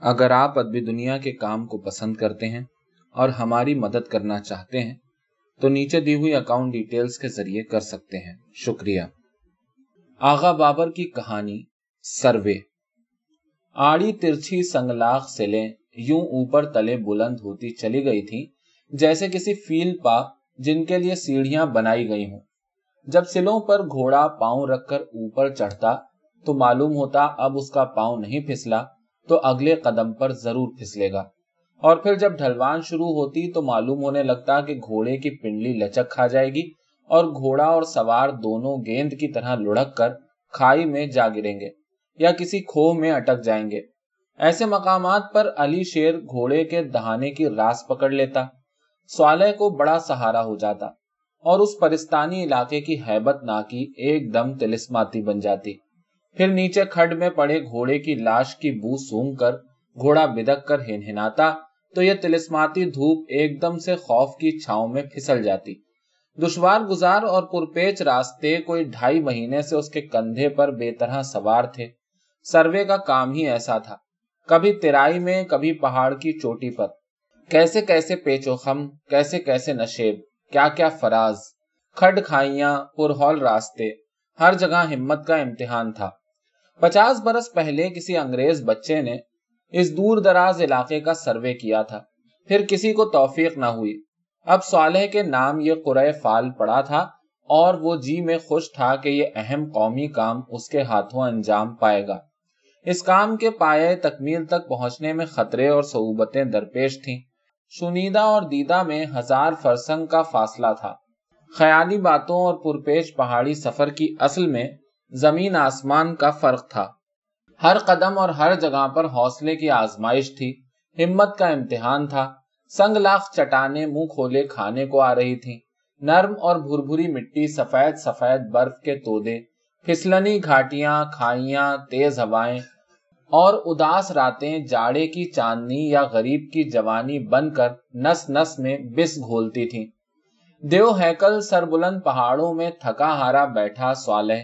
اگر آپ ادبی دنیا کے کام کو پسند کرتے ہیں اور ہماری مدد کرنا چاہتے ہیں، تو نیچے دی ہوئی اکاؤنٹ ڈیٹیلز کے ذریعے کر سکتے ہیں۔ شکریہ۔ آغا بابر کی کہانی، سروے۔ آڑی ترچھی سنگلاخ سلیں یوں اوپر تلے بلند ہوتی چلی گئی تھی جیسے کسی فیل پا جن کے لیے سیڑھیاں بنائی گئی ہوں۔ جب سلوں پر گھوڑا پاؤں رکھ کر اوپر چڑھتا تو معلوم ہوتا اب اس کا پاؤں نہیں پھسلا۔ تو اگلے قدم پر ضرور پھسلے گا۔ اور پھر جب ڈھلوان شروع ہوتی تو معلوم ہونے لگتا کہ گھوڑے کی پنڈلی لچک کھا جائے گی اور گھوڑا اور سوار دونوں گیند کی طرح لڑک کر کھائی میں جا گریں گے یا کسی کھو میں اٹک جائیں گے۔ ایسے مقامات پر علی شیر گھوڑے کے دہانے کی راس پکڑ لیتا، سوالے کو بڑا سہارا ہو جاتا اور اس پرستانی علاقے کی حیبت ناکی ایک دم تلسماتی بن جاتی۔ پھر نیچے کھڈ میں پڑے گھوڑے کی لاش کی بو سونگ کر گھوڑا بدک کر ہنہناتا تو یہ تلسماتی دھوپ ایک دم سے خوف کی چھاؤں میں پھسل جاتی۔ دشوار گزار اور پرپیچ راستے کوئی ڈھائی مہینے سے اس کے کندھے پر بے طرح سوار تھے۔ سروے کا کام ہی ایسا تھا۔ کبھی ترائی میں، کبھی پہاڑ کی چوٹی پر۔ کیسے کیسے پیچو خم، کیسے کیسے نشیب، کیا کیا فراز۔ کھڈ کھائیاں، پرہول راستے۔ ہر جگہ ہمت کا امتحان تھا۔ پچاس برس پہلے کسی انگریز بچے نے اس دور دراز علاقے کا سروے کیا تھا۔ پھر کسی کو توفیق نہ ہوئی۔ اب صالح کے نام یہ قرع فال پڑا تھا اور وہ جی میں خوش تھا کہ یہ اہم قومی کام اس کے ہاتھوں انجام پائے گا۔ اس کام کے پائے تکمیل تک پہنچنے میں خطرے اور صعوبتیں درپیش تھیں۔ شنیدہ اور دیدہ میں ہزار فرسنگ کا فاصلہ تھا۔ خیالی باتوں اور پرپیش پہاڑی سفر کی اصل میں زمین آسمان کا فرق تھا۔ ہر قدم اور ہر جگہ پر حوصلے کی آزمائش تھی۔ ہمت کا امتحان تھا۔ سنگ لاخ چٹانے منہ کھولے کھانے کو آ رہی تھی نرم اور بھر بھری مٹی سفید سفید برف کے تودے۔ پھسلنی گھاٹیاں، کھائیاں، تیز ہوائیں۔ اور اداس راتیں جاڑے کی چاندنی یا غریب کی جوانی بن کر نس نس میں بس گھولتی تھی دیو ہیکل سر بلند پہاڑوں میں تھکا ہارا بیٹھا سوالح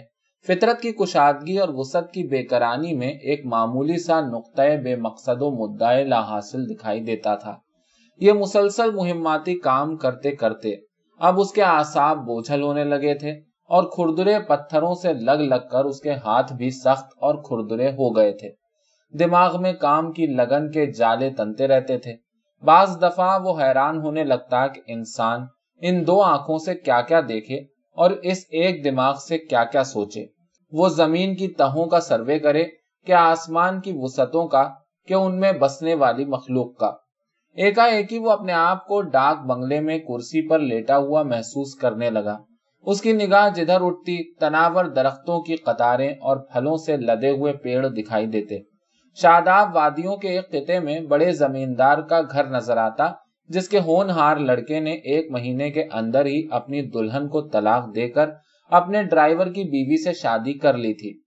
فطرت کی کشادگی اور وسط کی بے کرانی میں ایک معمولی سا نقطۂ بے مقصد و مدعے لا حاصل دکھائی دیتا تھا۔ یہ مسلسل مہماتی کام کرتے کرتے اب اس کے آساب بوجھل ہونے لگے تھے اور کھردرے پتھروں سے لگ لگ کر اس کے ہاتھ بھی سخت اور کھردرے ہو گئے تھے۔ دماغ میں کام کی لگن کے جالے تنتے رہتے تھے۔ بعض دفعہ وہ حیران ہونے لگتا کہ انسان ان دو آنکھوں سے کیا کیا دیکھے اور اس ایک دماغ سے کیا کیا سوچے۔ وہ زمین کی تہوں کا سروے کرے کہ آسمان کی وسطوں کا کہ ان میں بسنے والی مخلوق کا۔ ایک وہ اپنے آپ کو ڈاک بنگلے میں کرسی پر لیٹا ہوا محسوس کرنے لگا۔ اس کی نگاہ جدھر اٹھتی تناور درختوں کی قطاریں اور پھلوں سے لدے ہوئے پیڑ دکھائی دیتے۔ شاداب وادیوں کے ایک قطعے میں بڑے زمیندار کا گھر نظر آتا، جس کے ہونہار لڑکے نے ایک مہینے کے اندر ہی اپنی دلہن کو طلاق دے کر اپنے ڈرائیور کی بیوی سے شادی کر لی تھی۔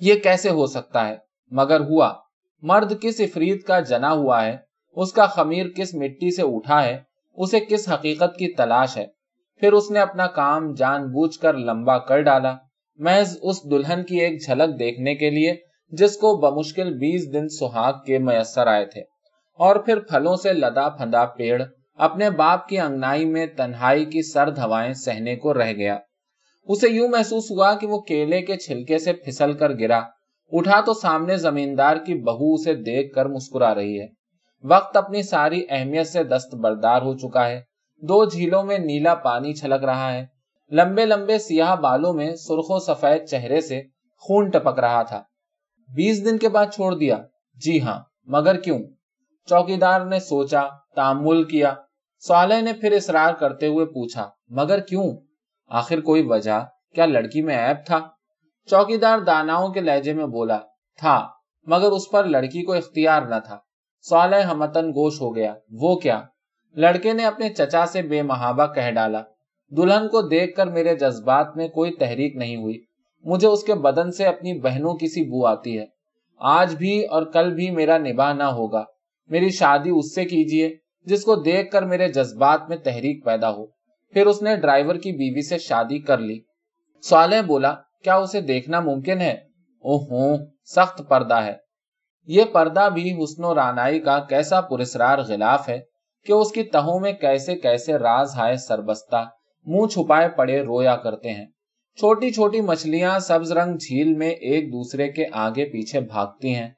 یہ کیسے ہو سکتا ہے؟ مگر ہوا۔ مرد کس افرید کا جنا ہوا ہے؟ اس کا خمیر کس مٹی سے اٹھا ہے؟ اسے کس حقیقت کی تلاش ہے؟ پھر اس نے اپنا کام جان بوجھ کر لمبا کر ڈالا۔ محض اس دلہن کی ایک جھلک دیکھنے کے لیے، جس کو بمشکل بیس دن سہاگ کے میسر آئے تھے۔ اور پھر پھلوں سے لدا پھندا پیڑ اپنے باپ کی انگنائی میں تنہائی کی سرد ہوائیں سہنے کو رہ گیا۔ اسے یوں محسوس ہوا کہ وہ کیلے کے چھلکے سے پھسل کر گرا۔ اٹھا تو سامنے زمیندار کی بہو اسے دیکھ کر مسکرا رہی ہے۔ وقت اپنی ساری اہمیت سے دست بردار ہو چکا ہے۔ دو جھیلوں میں نیلا پانی چھلک رہا ہے۔ لمبے لمبے سیاہ بالوں میں سرخ و سفید چہرے سے خون ٹپک رہا تھا۔ بیس دن کے بعد چھوڑ دیا۔ جی ہاں مگر کیوں؟ چوکیدار نے سوچا تعمل کیا۔ سالے نے پھر اصرار کرتے ہوئے پوچھا، مگر کیوں؟ آخر کوئی وجہ؟ کیا لڑکی میں ایب تھا؟ چوکی دار داناؤں کے لہجے میں بولا، تھا، مگر اس پر لڑکی کو اختیار نہ تھا۔ سوالح ہمتن گوش ہو گیا، وہ کیا؟ لڑکے نے اپنے چچا سے بے محابہ کہہ ڈالا، دلہن کو دیکھ کر میرے جذبات میں کوئی تحریک نہیں ہوئی۔ مجھے اس کے بدن سے اپنی بہنوں کی سی بو آتی ہے۔ آج بھی اور کل بھی میرا نباہ نہ ہوگا۔ میری شادی اس سے کیجیے جس کو دیکھ کر میرے جذبات میں تحریک پیدا ہو۔ پھر اس نے ڈرائیور کی بیوی سے شادی کر لی۔ سوالے بولا، کیا اسے دیکھنا ممکن ہے؟ او ہوں سخت پردہ ہے۔ یہ پردہ بھی حسن و رانائی کا کیسا پرسرار غلاف ہے کہ اس کی تہوں میں کیسے کیسے راز ہائے سربستہ منہ چھپائے پڑے رویا کرتے ہیں۔ چھوٹی چھوٹی مچھلیاں سبز رنگ جھیل میں ایک دوسرے کے آگے پیچھے بھاگتی ہیں۔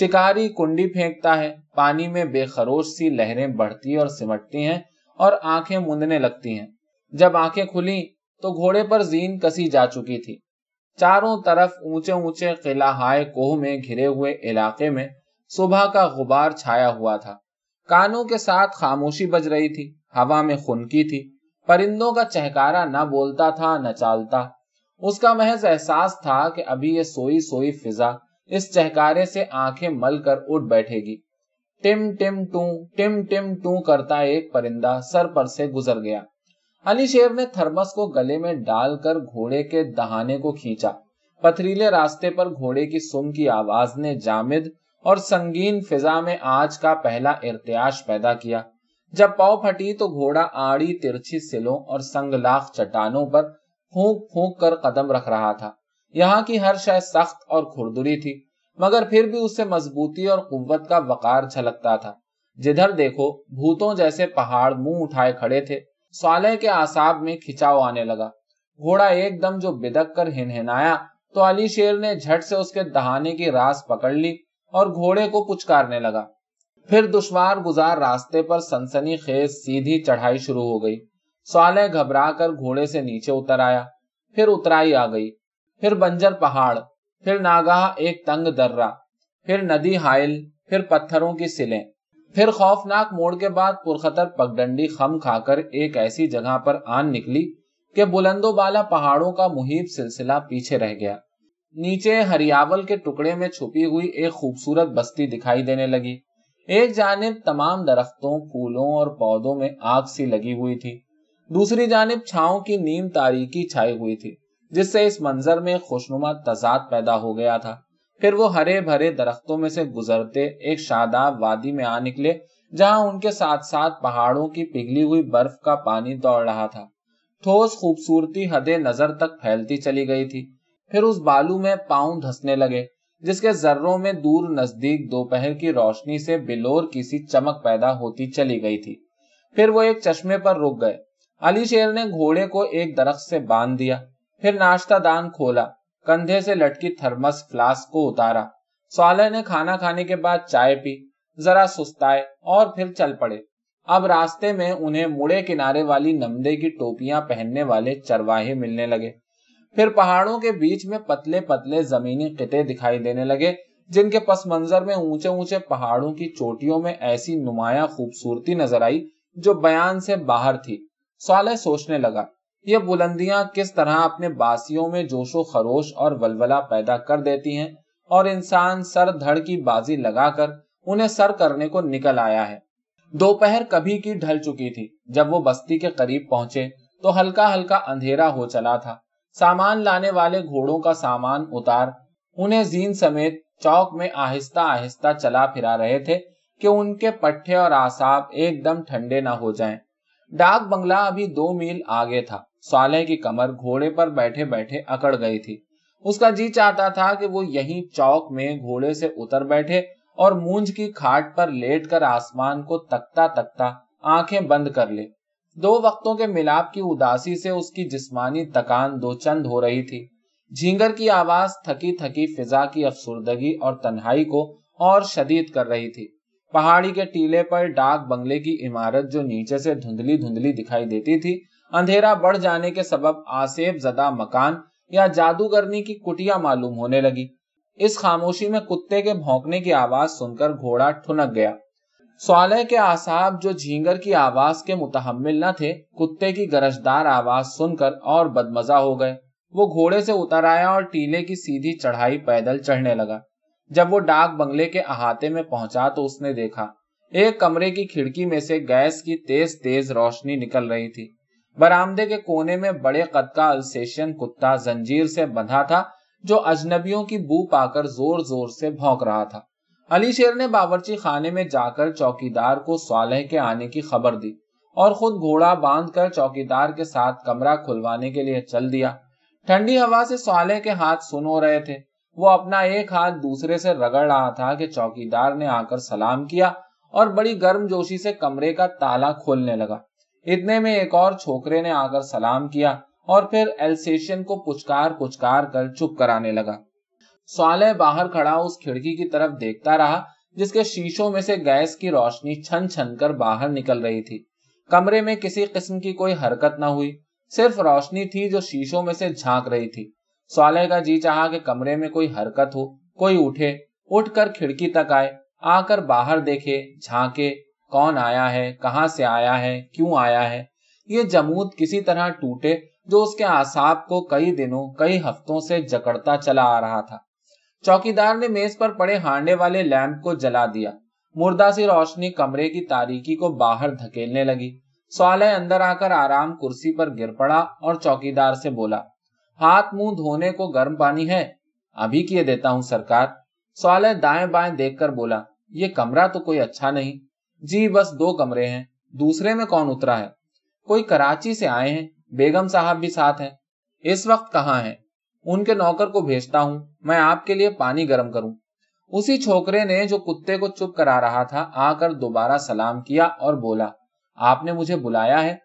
شکاری کنڈی پھینکتا ہے، پانی میں بے خروش سی لہریں بڑھتی اور سمٹتی ہیں اور آنکھیں مندنے لگتی ہیں۔ جب آنکھیں کھلی تو گھوڑے پر زین کسی جا چکی تھی۔ چاروں طرف اونچے اونچے قلعہ کوہ میں گھرے ہوئے علاقے میں صبح کا غبار چھایا ہوا تھا۔ کانوں کے ساتھ خاموشی بج رہی تھی، ہوا میں خنکی تھی۔ پرندوں کا چہکارا نہ بولتا تھا، نہ چالتا۔ اس کا محض احساس تھا کہ ابھی یہ سوئی سوئی فضا اس چہکارے سے آنکھیں مل کر اٹھ بیٹھے گی۔ ٹم ٹم ٹو ٹم ٹم ٹو کرتا ایک پرندہ سر پر سے گزر گیا۔ علی شیر نے تھرمس کو گلے میں ڈال کر گھوڑے کے دہانے کو کھینچا۔ پتھریلے راستے پر گھوڑے کی سم کی آواز نے جامد اور سنگین فضا میں آج کا پہلا ارتیاش پیدا کیا۔ جب پاؤ پھٹی تو گھوڑا آڑی ترچھی سلوں اور سنگ لاخ چٹانوں پر پھونک پھونک کر قدم رکھ رہا تھا۔ یہاں کی ہر شے سخت اور کھردری تھی، مگر پھر بھی اس سے مضبوطی اور قوت کا وقار جھلکتا تھا۔ جدھر دیکھو، بھوتوں جیسے پہاڑ منہ اٹھائے کھڑے تھے۔ سوالے کے آساب میں کھچاؤ آنے لگا۔ گھوڑا ایک دم جو بدک کر ہنہنایا، تو علی شیر نے جھٹ سے اس کے دہانے کی راس پکڑ لی اور گھوڑے کو پچکارنے لگا۔ پھر دشوار گزار راستے پر سنسنی خیز سیدھی چڑھائی شروع ہو گئی۔ سوالے گھبرا کر گھوڑے سے نیچے اتر آیا۔ پھر اترائی آ گئی۔ پھر بنجر پہاڑ، پھر ناگاہ ایک تنگ درہ پھر ندی ہائل پھر پتھروں کی سلیں۔ پھر خوفناک موڑ کے بعد پرخطر پگڈنڈی خم کھا کر ایک ایسی جگہ پر آن نکلی کہ بلند و بالا پہاڑوں کا محیط سلسلہ پیچھے رہ گیا۔ نیچے ہریاول کے ٹکڑے میں چھپی ہوئی ایک خوبصورت بستی دکھائی دینے لگی۔ ایک جانب تمام درختوں، پھولوں اور پودوں میں آگ سی لگی ہوئی تھی۔ دوسری جانب چھاؤں کی نیم تاریخی چھائی ہوئی تھی، جس سے اس منظر میں خوشنما تضاد پیدا ہو گیا تھا۔ پھر وہ ہرے بھرے درختوں میں سے گزرتے ایک شاداب وادی میں آ نکلے، جہاں ان کے ساتھ ساتھ پہاڑوں کی پگھلی ہوئی برف کا پانی دوڑ رہا تھا۔ ٹھوس خوبصورتی حد نظر تک پھیلتی چلی گئی تھی۔ پھر اس بالو میں پاؤں دھسنے لگے، جس کے ذروں میں دور نزدیک دوپہر کی روشنی سے بلور کسی چمک پیدا ہوتی چلی گئی تھی۔ پھر وہ ایک چشمے پر رک گئے۔ علی شیر نے گھوڑے کو ایک درخت سے باندھ دیا، پھر ناشتہ دان کھولا۔ کندھے سے لٹکی تھرمس فلاسک کو اتارا۔ سوالہ نے کھانا کھانے کے بعد چائے پی، ذرا سستائے اور پھر چل پڑے۔ اب راستے میں انہیں مڑے کنارے والی نمدے کی ٹوپیاں پہننے والے چرواہے ملنے لگے۔ پھر پہاڑوں کے بیچ میں پتلے پتلے زمینی قطع دکھائی دینے لگے، جن کے پس منظر میں اونچے اونچے پہاڑوں کی چوٹیوں میں ایسی نمایاں خوبصورتی نظر آئی جو بیان سے باہر تھی۔ سوالہ سوچنے لگا۔ یہ بلندیاں کس طرح اپنے باسیوں میں جوش و خروش اور ولولا پیدا کر دیتی ہیں اور انسان سر دھڑ کی بازی لگا کر انہیں سر کرنے کو نکل آیا ہے۔ دوپہر کبھی کی ڈھل چکی تھی۔ جب وہ بستی کے قریب پہنچے تو ہلکا ہلکا اندھیرا ہو چلا تھا۔ سامان لانے والے گھوڑوں کا سامان اتار، انہیں زین سمیت چوک میں آہستہ آہستہ چلا پھرا رہے تھے کہ ان کے پٹھے اور آساب ایک دم ٹھنڈے نہ ہو جائیں۔ ڈاک بنگلہ ابھی دو میل آگے تھا۔ سالے کی کمر گھوڑے پر بیٹھے بیٹھے اکڑ گئی تھی۔ اس کا جی چاہتا تھا کہ وہ یہیں چوک میں گھوڑے سے اتر بیٹھے اور مونج کی کھاٹ پر لیٹ کر آسمان کو تکتا تکتا آنکھیں بند کر لے۔ دو وقتوں کے ملاپ کی اداسی سے اس کی جسمانی تکان دو چند ہو رہی تھی۔ جھینگر کی آواز تھکی تھکی فضا کی افسردگی اور تنہائی کو اور شدید کر رہی تھی۔ پہاڑی کے ٹیلے پر ڈاک بنگلے کی عمارت جو نیچے سے دھندلی دھندلی دکھائی دیتی تھی اندھیرا بڑھ جانے کے سبب آسیب زدہ مکان یا جادوگرنی کی کٹیا معلوم ہونے لگی۔ اس خاموشی میں کتے کے بھونکنے کی آواز سن کر گھوڑا ٹھنک گیا۔ سوالے کے آساب جو جھینگر کی آواز کے متحمل نہ تھے، کتے کی گرجدار آواز سن کر اور بدمزہ ہو گئے۔ وہ گھوڑے سے اتر آیا اور ٹیلے کی سیدھی چڑھائی پیدل چڑھنے لگا۔ جب وہ ڈاک بنگلے کے احاطے میں پہنچا تو اس نے دیکھا، ایک کمرے کی کھڑکی میں سے گیس کی تیز تیز روشنی نکل رہی تھی۔ برامدے کے کونے میں بڑے قد کا السیشن کتا زنجیر سے بندھا تھا، جو اجنبیوں کی بو پا کر زور زور سے بھونک رہا تھا۔ علی شیر نے باورچی خانے میں جا کر چوکیدار کو سوالح کے آنے کی خبر دی اور خود گھوڑا باندھ کر چوکیدار کے ساتھ کمرہ کھلوانے کے لیے چل دیا۔ ٹھنڈی ہوا سے سوالح کے ہاتھ سن ہو رہے تھے۔ وہ اپنا ایک ہاتھ دوسرے سے رگڑ رہا تھا کہ چوکیدار نے آ کر سلام کیا اور بڑی گرم جوشی سے کمرے کا تالا کھولنے لگا۔ اتنے میں ایک اور چھوکرے نے آ کر سلام کیا اور پھر ایلسیشن کو پچکار پچکار کر چپ کرانے لگا۔ سوالے باہر کھڑا اس کھڑکی کی طرف دیکھتا رہا، جس کے شیشوں میں سے گیس کی روشنی چھن چھن کر باہر نکل رہی تھی۔ کمرے میں کسی قسم کی کوئی حرکت نہ ہوئی، صرف روشنی تھی جو شیشوں میں سے جھانک رہی تھی۔ سوالے کا جی چاہا کہ کمرے میں کوئی حرکت ہو، کوئی اٹھے، اٹھ کر کھڑکی تک آئے، آ کر باہر دیکھے، جھانکے کون آیا ہے، کہاں سے آیا ہے، کیوں آیا ہے؟ یہ جمود کسی طرح ٹوٹے جو اس کے آساب کو کئی دنوں، کئی ہفتوں سے جکڑتا چلا آ رہا تھا۔ چوکیدار نے میز پر پڑے ہانڈے والے لیمپ کو جلا دیا۔ مردہ سی روشنی کمرے کی تاریکی کو باہر دھکیلنے لگی۔ سوالے اندر آ کر آرام کرسی پر گر پڑا اور چوکیدار سے بولا، ہاتھ منہ دھونے کو گرم پانی ہے؟ ابھی کیے دیتا ہوں سرکار؟ سوالے دائیں بائیں دیکھ کر بولا، یہ کمرہ تو کوئی اچھا نہیں۔ جی بس دو کمرے ہیں، دوسرے میں کون اترا ہے؟ کوئی کراچی سے آئے ہیں، بیگم صاحب بھی ساتھ ہیں۔ اس وقت کہاں ہیں؟ ان کے نوکر کو بھیجتا ہوں، میں آپ کے لیے پانی گرم کروں۔ اسی چھوکرے نے جو کتے کو چپ کرا رہا تھا، آ کر دوبارہ سلام کیا اور بولا، آپ نے مجھے بلایا ہے؟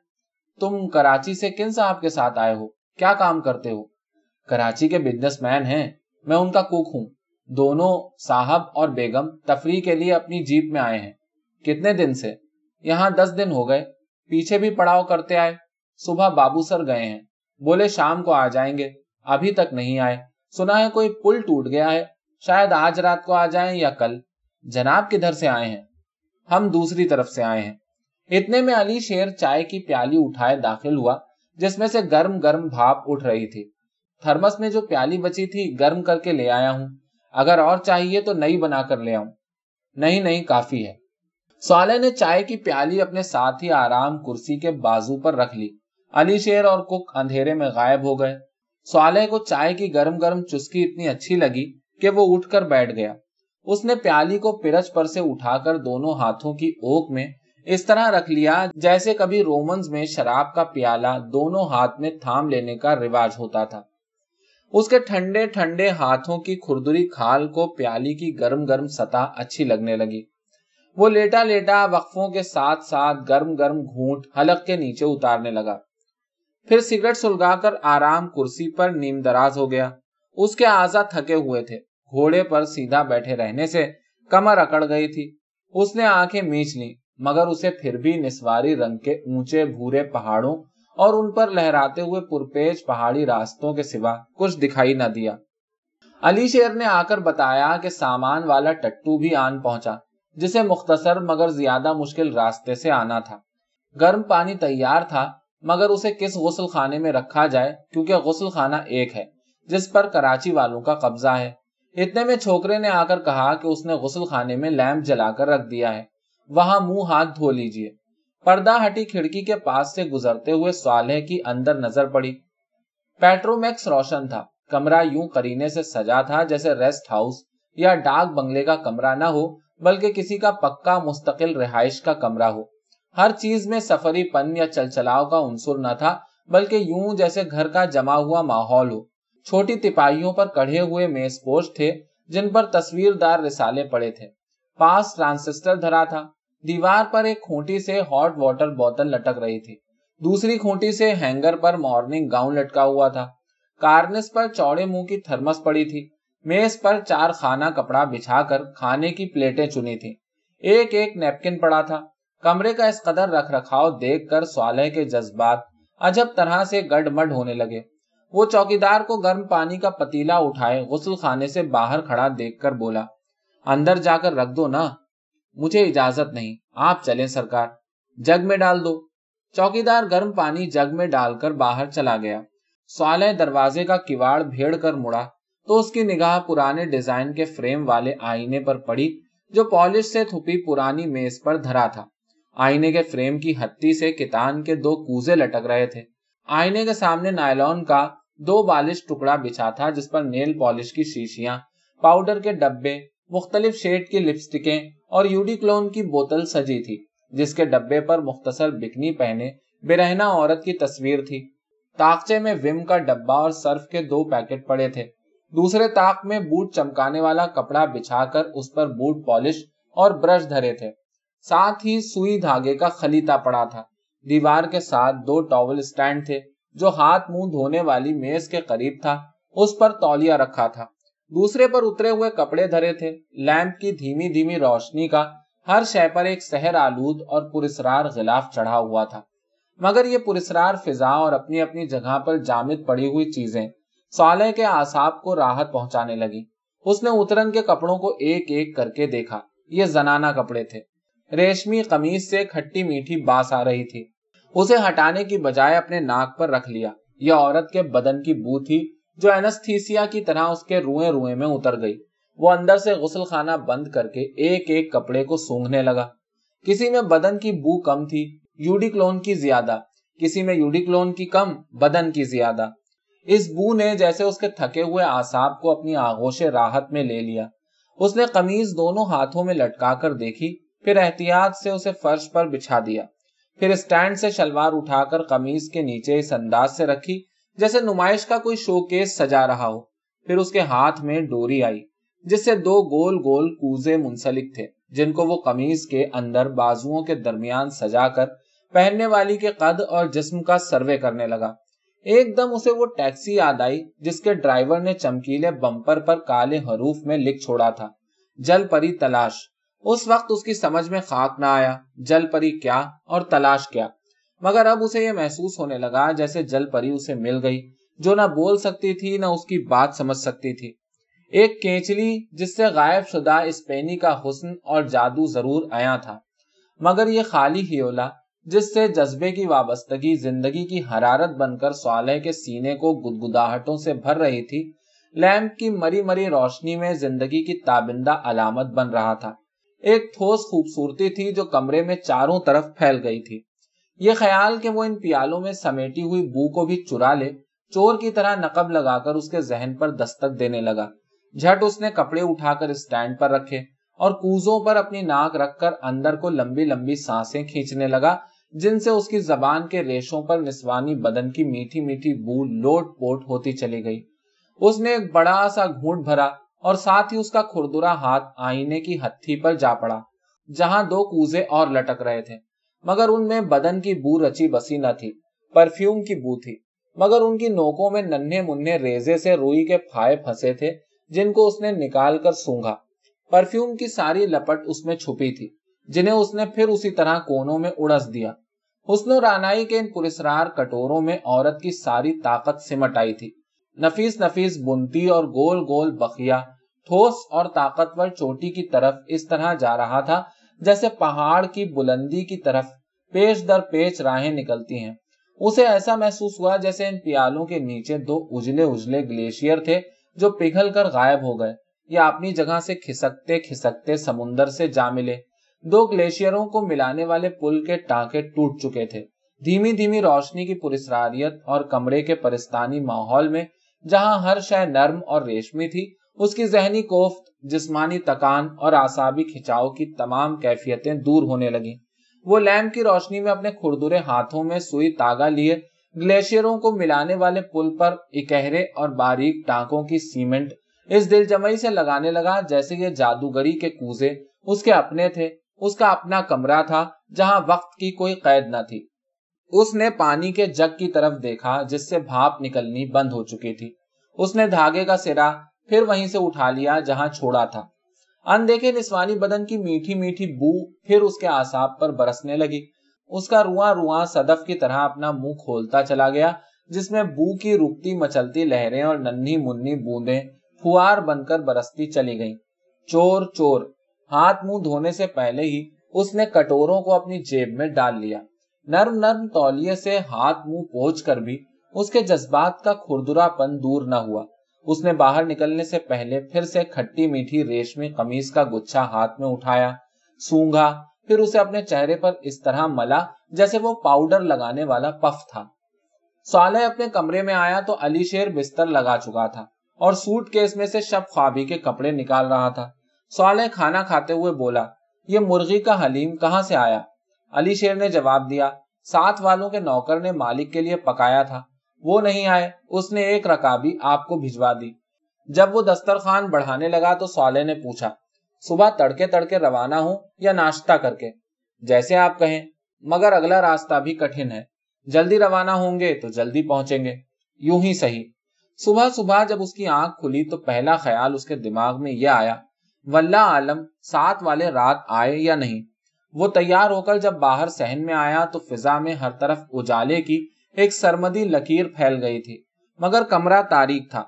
تم کراچی سے کن صاحب کے ساتھ آئے ہو؟ کیا کام کرتے ہو؟ کراچی کے بزنس مین ہیں، میں ان کا کوک ہوں۔ دونوں صاحب اور بیگم تفریح کے لیے اپنی جیپ میں آئے ہیں۔ کتنے دن سے؟ یہاں دس دن ہو گئے۔ پیچھے بھی پڑاؤ کرتے آئے۔ صبح بابو سر گئے ہیں۔ بولے، شام کو آ جائیں گے۔ ابھی تک نہیں آئے۔ سنا ہے کوئی پل ٹوٹ گیا ہے۔ شاید آج رات کو آ جائیں یا کل۔ جناب، کدھر سے آئے ہیں؟ ہم دوسری طرف سے آئے ہیں۔ اتنے میں علی شیر چائے کی پیالی اٹھائے داخل ہوا، جس میں سے گرم گرم بھاپ اٹھ رہی تھی۔ تھرمس میں جو پیالی بچی تھی، گرم کر کے لے آیا ہوں۔ اگر اور چاہیے تو نئی بنا کر لے آؤں۔ نہیں نہیں، کافی ہے۔ سوالے نے چائے کی پیالی اپنے ساتھ ہی آرام کرسی کے بازو پر رکھ لی۔ علی شیر اور کک اندھیرے میں غائب ہو گئے۔ سوالے کو چائے کی گرم گرم چسکی اتنی اچھی لگی کہ وہ اٹھ کر بیٹھ گیا۔ اس نے پیالی کو پرچ پر سے اٹھا کر دونوں ہاتھوں کی اوک میں اس طرح رکھ لیا جیسے کبھی رومنز میں شراب کا پیالہ دونوں ہاتھ میں تھام لینے کا رواج ہوتا تھا۔ اس کے ٹھنڈے ٹھنڈے ہاتھوں کی کھردری کھال کو پیالی کی گرم گرم سطح اچھی لگنے لگی۔ وہ لیٹا لیٹا وقفوں کے ساتھ ساتھ گرم گرم گھونٹ حلق کے نیچے اتارنے لگا۔ پھر سگریٹ سلگا کر آرام کرسی پر نیم دراز ہو گیا۔ اس کے آزاد تھکے ہوئے تھے۔ گھوڑے پر سیدھا بیٹھے رہنے سے کمر اکڑ گئی تھی۔ اس نے آنکھیں میچ لی مگر اسے پھر بھی نسواری رنگ کے اونچے بھورے پہاڑوں اور ان پر لہراتے ہوئے پرپیج پہاڑی راستوں کے سوا کچھ دکھائی نہ دیا۔ علی شیر نے آ کر بتایا کہ سامان والا ٹٹو بھی آن پہنچا۔ جسے مختصر مگر زیادہ مشکل راستے سے آنا تھا۔ گرم پانی تیار تھا، مگر اسے کس غسل خانے میں رکھا جائے؟ کیونکہ غسل خانہ ایک ہے، جس پر کراچی والوں کا قبضہ ہے۔ اتنے میں چھوکرے نے آ کر کہا کہ اس نے غسل خانے میں لیمپ جلا کر رکھ دیا ہے۔ وہاں منہ ہاتھ دھو لیجیے پردہ ہٹی کھڑکی کے پاس سے گزرتے ہوئے سوالے کی اندر نظر پڑی۔ پیٹرومیکس روشن تھا، کمرہ یوں کرینے سے سجا تھا جیسے ریسٹ ہاؤس یا ڈاک بنگلے کا کمرہ نہ ہو۔ بلکہ کسی کا پکا مستقل رہائش کا کمرہ ہو۔ ہر چیز میں سفری پن یا چلچلاؤ کا عنصر نہ تھا، بلکہ یوں جیسے گھر کا جمع ہوا ماحول ہو۔ چھوٹی تپاہیوں پر کڑھے ہوئے میز پوش تھے، جن پر تصویر دار رسالے پڑے تھے۔ پاس ٹرانسسٹر دھرا تھا۔ دیوار پر ایک کھوٹی سے ہاٹ واٹر بوتل لٹک رہی تھی۔ دوسری کھوٹی سے ہینگر پر مارننگ گاؤن لٹکا ہوا تھا۔ کارنس پر چوڑے منہ کی تھرمس پڑی تھی۔ میز پر چار خانہ کپڑا بچھا کر کھانے کی پلیٹیں چنی تھی ایک ایک نیپکن پڑا تھا۔ کمرے کا اس قدر رکھ رکھاؤ دیکھ کر سوالے کے جذبات عجب طرح سے گڈ مڈ ہونے لگے۔ وہ چوکیدار کو گرم پانی کا پتیلا اٹھائے غسل خانے سے باہر کھڑا دیکھ کر بولا، اندر جا کر رکھ دو نا، مجھے اجازت نہیں، آپ چلیں سرکار، جگ میں ڈال دو چوکیدار گرم پانی جگ میں ڈال کر باہر چلا گیا۔ سوالے دروازے کا کواڑ بھیڑ کر مڑا۔ تو اس کی نگاہ پرانے ڈیزائن کے فریم والے آئینے پر پڑی، جو پالش سے تھپی پرانی میز پر دھرا تھا۔ آئینے کے فریم کی ہتھی سے کتان کے دو کوزے لٹک رہے تھے۔ آئینے کے سامنے نائلون کا دو بالش ٹکڑا بچھا تھا، جس پر نیل پالش کی شیشیاں، پاؤڈر کے ڈبے، مختلف شیڈ کی لپسٹکیں اور یوڈی کلون کی بوتل سجی تھی، جس کے ڈبے پر مختصر بکنی پہنے برہنا عورت کی تصویر تھی۔ تاخچے میں وم کا ڈبا اور سرف کے دو پیکٹ پڑے تھے۔ دوسرے تاک میں بوٹ چمکانے والا کپڑا بچھا کر اس پر بوٹ پالش اور برش دھرے تھے۔ ساتھ ہی سوئی دھاگے کا خلیتا پڑا تھا۔ دیوار کے ساتھ دو ٹاول سٹینڈ تھے۔ جو ہاتھ منہ دھونے والی میز کے قریب تھا، اس پر تولیا رکھا تھا۔ دوسرے پر اترے ہوئے کپڑے دھرے تھے۔ لیمپ کی دھیمی دھیمی روشنی کا ہر شے پر ایک سحر آلود اور پرسرار غلاف چڑھا ہوا تھا۔ مگر یہ پرسرار فضا اور اپنی اپنی جگہ پر جامد پڑی ہوئی چیزیں سالے کے آساب کو راحت پہنچانے لگی۔ اس نے اترن کے کپڑوں کو ایک ایک کر کے دیکھا۔ یہ زنانہ کپڑے تھے۔ ریشمی قمیص سے کھٹی میٹھی باس آ رہی تھی۔ اسے ہٹانے کی بجائے اپنے ناک پر رکھ لیا۔ یہ عورت کے بدن کی بو تھی جو اینستھیسیا کی طرح اس کے روئے روئے میں اتر گئی۔ وہ اندر سے غسل خانہ بند کر کے ایک ایک کپڑے کو سونگنے لگا۔ کسی میں بدن کی بو کم تھی، یوڈیکلون کی زیادہ۔ کسی میں یوڈیکلون کی کم، بدن کی زیادہ۔ اس بو نے جیسے اس کے تھکے ہوئے آساب کو اپنی آغوش راحت میں لے لیا۔ اس نے قمیض دونوں ہاتھوں میں لٹکا کر دیکھی، پھر احتیاط سے اسے فرش پر بچھا دیا۔ پھر اسٹینڈ سے شلوار اٹھا کر قمیض کے نیچے اس انداز سے رکھی جیسے نمائش کا کوئی شو کیس سجا رہا ہو۔ پھر اس کے ہاتھ میں ڈوری آئی، جس سے دو گول گول کوزے منسلک تھے، جن کو وہ قمیض کے اندر بازوؤں کے درمیان سجا کر پہننے والی کے قد اور جسم کا سروے کرنے لگا۔ ایک دم اسے وہ ٹیکسی یاد آئی جس کے ڈرائیور نے چمکیلے بمپر پر کالے حروف میں لکھ چھوڑا تھا، جل پری تلاش۔ اس وقت اس کی سمجھ میں خاک نہ آیا، جل پری کیا اور تلاش کیا۔ مگر اب اسے یہ محسوس ہونے لگا جیسے جل پری اسے مل گئی، جو نہ بول سکتی تھی، نہ اس کی بات سمجھ سکتی تھی۔ ایک کینچلی جس سے غائب شدہ اسپینی کا حسن اور جادو ضرور آیا تھا۔ مگر یہ خالی ہیولا جس سے جذبے کی وابستگی، زندگی کی حرارت بن کر سوالے کے سینے کو گدگداہٹوں سے بھر رہی تھی، لیمپ کی مری مری روشنی میں زندگی کی تابندہ علامت بن رہا تھا۔ ایک ٹھوس خوبصورتی تھی جو کمرے میں چاروں طرف پھیل گئی تھی۔ یہ خیال کہ وہ ان پیالوں میں سمیٹی ہوئی بو کو بھی چرا لے، چور کی طرح نقب لگا کر اس کے ذہن پر دستک دینے لگا۔ جھٹ اس نے کپڑے اٹھا کر اسٹینڈ پر رکھے اور کوزوں پر اپنی ناک رکھ کر اندر کو لمبی لمبی سانسیں کھینچنے لگا۔ جن سے اس کی زبان کے ریشوں پر نسوانی بدن کی میٹھی میٹھی بو لوٹ پوٹ ہوتی چلی گئی۔ اس نے ایک بڑا سا گھونٹ بھرا اور ساتھ ہی اس کا کھردرا ہاتھ آئینے کی ہتھی پر جا پڑا، جہاں دو کوزے اور لٹک رہے تھے۔ مگر ان میں بدن کی بو رچی بسی نہ تھی، پرفیوم کی بو تھی۔ مگر ان کی نوکوں میں ننھے منہ ریزے سے روئی کے پھائے پھنسے تھے، جن کو اس نے نکال کر سونگا پرفیوم کی ساری لپٹ اس میں چھپی تھی۔ جنہیں اس نے پھر اسی طرح کونوں میں اڑس دیا۔ حسن و رانائی کے ان پرسرار کٹوروں میں عورت کی ساری طاقت سمٹ آئی تھی۔ نفیس نفیس بنتی اور گول گول بخیا ٹھوس اور طاقتور چوٹی کی طرف اس طرح جا رہا تھا جیسے پہاڑ کی بلندی کی طرف پیش در پیچ راہیں نکلتی ہیں۔ اسے ایسا محسوس ہوا جیسے ان پیالوں کے نیچے دو اجلے اجلے گلیشیئر تھے جو پگھل کر غائب ہو گئے یا اپنی جگہ سے کھسکتے کھسکتے سمندر سے جا ملے۔ دو گلیشیئروں کو ملانے والے پل کے ٹانکے ٹوٹ چکے تھے۔ دھیمی دھیمی روشنی کی پرسراریت اور کمرے کے پرستانی ماحول میں جہاں ہر شے نرم اور ریشمی تھی، اس کی ذہنی کوفت، جسمانی تکان اور آسابی کھچاؤ کی تمام کیفیتیں دور ہونے لگی وہ لیمپ کی روشنی میں اپنے کھردرے ہاتھوں میں سوئی تاگا لیے گلیشیئروں کو ملانے والے پل پر اکہرے اور باریک ٹانکوں کی سیمنٹ اس دل جمعی سے لگانے لگا جیسے یہ جادوگری کے کوزے اس کے اپنے تھے۔ اس کا اپنا کمرہ تھا جہاں وقت کی کوئی قید نہ تھی۔ اس نے پانی کے جگ کی طرف دیکھا جس سے بھاپ نکلنی بند ہو چکی تھی۔ اس نے دھاگے کا سرا پھر وہیں سے اٹھا لیا جہاں چھوڑا تھا۔ اندیکھے نسوانی بدن کی میٹھی میٹھی بو پھر اس کے آساب پر برسنے لگی۔ اس کا رواں رواں صدف کی طرح اپنا منہ کھولتا چلا گیا، جس میں بو کی رکتی مچلتی لہریں اور ننھی منی بوندیں فوار بن کر برستی چلی گئیں۔ چور چور ہاتھ منہ دھونے سے پہلے ہی اس نے کٹوروں کو اپنی جیب میں ڈال لیا۔ نرم نرم تولیے سے ہاتھ منہ پہنچ کر بھی اس کے جذبات کا کھردرا پن دور نہ ہوا۔ اس نے باہر نکلنے سے پہلے پھر سے کھٹی میٹھی ریشمی قمیض کا گچھا ہاتھ میں اٹھایا سونگا پھر اسے اپنے چہرے پر اس طرح ملا جیسے وہ پاؤڈر لگانے والا پف تھا۔ سالے اپنے کمرے میں آیا تو علی شیر بستر لگا چکا تھا اور سوٹ کیس میں سے شب خوابی کے کپڑے نکال رہا تھا۔ سالے کھانا کھاتے ہوئے بولا، یہ مرغی کا حلیم کہاں سے آیا؟ علی شیر نے جواب دیا، ساتھ والوں کے نوکر نے مالک کے لیے پکایا تھا، وہ نہیں آئے، اس نے ایک رکابی آپ کو بھجوا دی۔ جب وہ دسترخوان بڑھانے لگا تو سوالے نے پوچھا، صبح تڑکے تڑکے روانہ ہوں یا ناشتہ کر کے؟ جیسے آپ کہیں، مگر اگلا راستہ بھی کٹھن ہے۔ جلدی روانہ ہوں گے تو جلدی پہنچیں گے۔ یوں ہی صحیح۔ صبح صبح جب اس کی آنکھ کھلی تو پہلا خیال اس کے دماغ میں یہ آیا واللہ عالم سات والے رات آئے یا نہیں؟ وہ تیار ہو کر جب باہر سہن میں آیا تو فضا میں ہر طرف اجالے کی ایک سرمدی لکیر پھیل گئی تھی، مگر کمرہ تاریخ تھا۔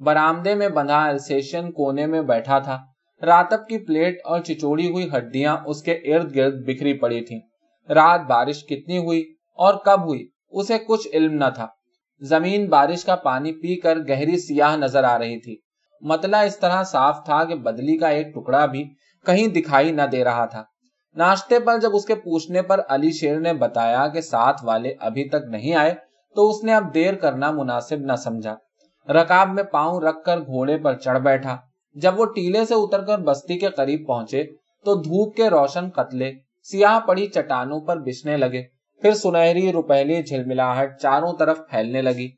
برامدے میں بندھا السیشن کونے میں بیٹھا تھا۔ راتب کی پلیٹ اور چچوڑی ہوئی ہڈیاں اس کے ارد گرد بکھری پڑی تھیں۔ رات بارش کتنی ہوئی اور کب ہوئی، اسے کچھ علم نہ تھا۔ زمین بارش کا پانی پی کر گہری سیاہ نظر آ رہی تھی۔ متلا اس طرح صاف تھا کہ بدلی کا ایک ٹکڑا بھی کہیں دکھائی نہ دے رہا تھا۔ ناشتے پر جب اس کے پوچھنے پر علی شیر نے بتایا کہ ساتھ والے ابھی تک نہیں آئے، تو اس نے اب دیر کرنا مناسب نہ سمجھا۔ رکاب میں پاؤں رکھ کر گھوڑے پر چڑھ بیٹھا۔ جب وہ ٹیلے سے اتر کر بستی کے قریب پہنچے، تو دھوپ کے روشن قتلے سیاہ پڑی چٹانوں پر بچنے لگے۔ پھر سنہری روپہلی جھلملاہٹ چاروں طرف پھیلنے لگی۔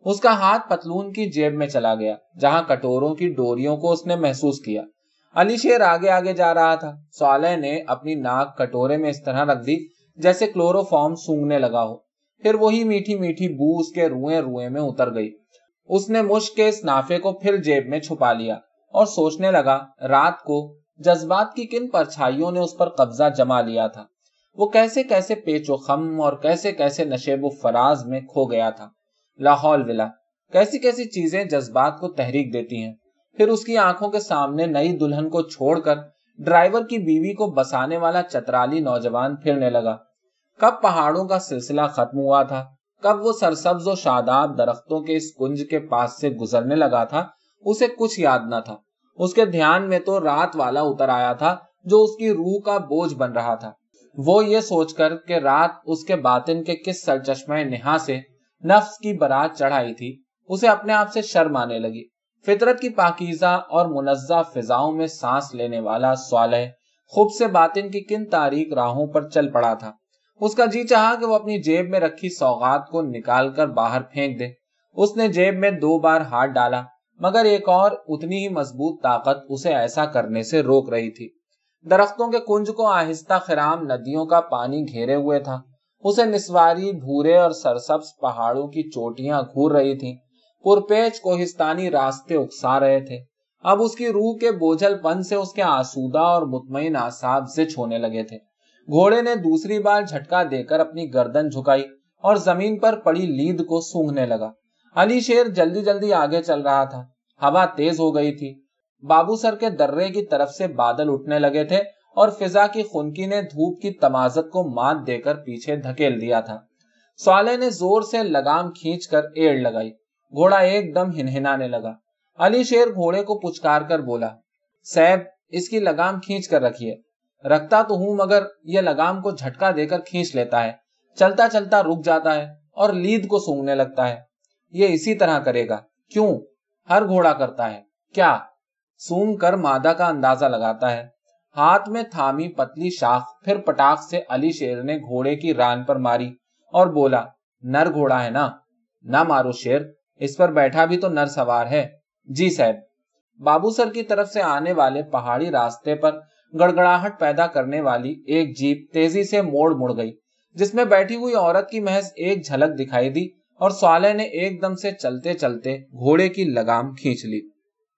اس کا ہاتھ پتلون کی جیب میں چلا گیا، جہاں کٹوروں کی ڈوریوں کو اس نے محسوس کیا۔ علی شیر آگے آگے جا رہا تھا۔ سوالے نے اپنی ناک کٹورے میں اس طرح رکھ دی جیسے کلورو فارم سونگنے لگا ہو۔ پھر وہی میٹھی میٹھی بو اس کے روئے روئے میں اتر گئی۔ اس نے مشک کے اس نافے کو پھر جیب میں چھپا لیا اور سوچنے لگا، رات کو جذبات کی کن پرچھائیوں نے اس پر قبضہ جما لیا تھا۔ وہ کیسے کیسے پیچ و خم اور کیسے کیسے نشیب و فراز میں کھو گیا تھا۔ لاہور ولا کیسی کیسی چیزیں جذبات کو تحریک دیتی ہیں۔ پھر اس کی آنکھوں کے سامنے نئی دلہن کو چھوڑ کر ڈرائیور کی بیوی کو بسانے والا چترالی نوجوان پھرنے لگا۔ کب پہاڑوں کا سلسلہ ختم ہوا تھا، کب وہ سرسبز و شاداب درختوں کے اس کنج کے پاس سے گزرنے لگا تھا، اسے کچھ یاد نہ تھا۔ اس کے دھیان میں تو رات والا اتر آیا تھا جو اس کی روح کا بوجھ بن رہا تھا۔ وہ یہ سوچ کر کہ رات اس کے باطن کے کس سرچشمہ نہا سے نفس کی برات چڑھائی تھی، اسے اپنے آپ سے شرم آنے لگی۔ فطرت کی پاکیزہ اور منزہ فضاؤں میں سانس لینے والا سوالح خوب سے باطن کی کن تاریخ راہوں پر چل پڑا تھا۔ اس کا جی چاہا کہ وہ اپنی جیب میں رکھی سوغات کو نکال کر باہر پھینک دے۔ اس نے جیب میں دو بار ہاتھ ڈالا، مگر ایک اور اتنی ہی مضبوط طاقت اسے ایسا کرنے سے روک رہی تھی۔ درختوں کے کنج کو آہستہ خرام ندیوں کا پانی گھیرے ہوئے تھا۔ اسے نسواری بھورے اور سرسبز پہاڑوں کی چوٹیاں گھور رہی تھی پرپیچ کوہستانی راستے اکسا رہے تھے۔ اب اس کی روح کے بوجھل پن سے اس کے آسودہ اور مطمئن آساب سے چھونے لگے تھے۔ گھوڑے نے دوسری بار جھٹکا دے کر اپنی گردن جھکائی اور زمین پر پڑی لید کو سونگنے لگا۔ علی شیر جلدی جلدی آگے چل رہا تھا۔ ہوا تیز ہو گئی تھی۔ بابو سر کے درے کی طرف سے بادل اٹھنے لگے تھے۔ اور فضا کی خنکی نے دھوپ کی تمازت کو مات دے کر پیچھے دھکیل دیا تھا۔ سوالے نے زور سے لگام کھینچ کر ایڑ لگائی۔ گھوڑا ایک دم ہنہنانے لگا۔ علی شیر گھوڑے کو پچکار کر بولا سیب اس کی لگام کھینچ کر رکھیے۔ رکھتا تو ہوں مگر یہ لگام کو جھٹکا دے کر کھینچ لیتا ہے۔ چلتا چلتا رک جاتا ہے اور لید کو سونگنے لگتا ہے۔ یہ اسی طرح کرے گا۔ کیوں؟ ہر گھوڑا کرتا ہے۔ کیا؟ سونگ کر مادہ کا اندازہ لگاتا ہے۔ ہاتھ میں تھامی پتلی شاخ، پھر پٹاخ سے علی شیر نے گھوڑے کی ران پر ماری اور بولا، نر گھوڑا ہے نا؟ نہ مارو شیر، اس پر بیٹھا بھی تو نر سوار ہے۔ جی صاحب۔ بابو سر کی طرف سے آنے والے پہاڑی راستے پر گڑگڑاہٹ پیدا کرنے والی ایک جیپ تیزی سے موڑ مڑ گئی، جس میں بیٹھی ہوئی عورت کی محض ایک جھلک دکھائی دی اور سوالے نے ایک دم سے چلتے چلتے گھوڑے کی لگام کھینچ لی۔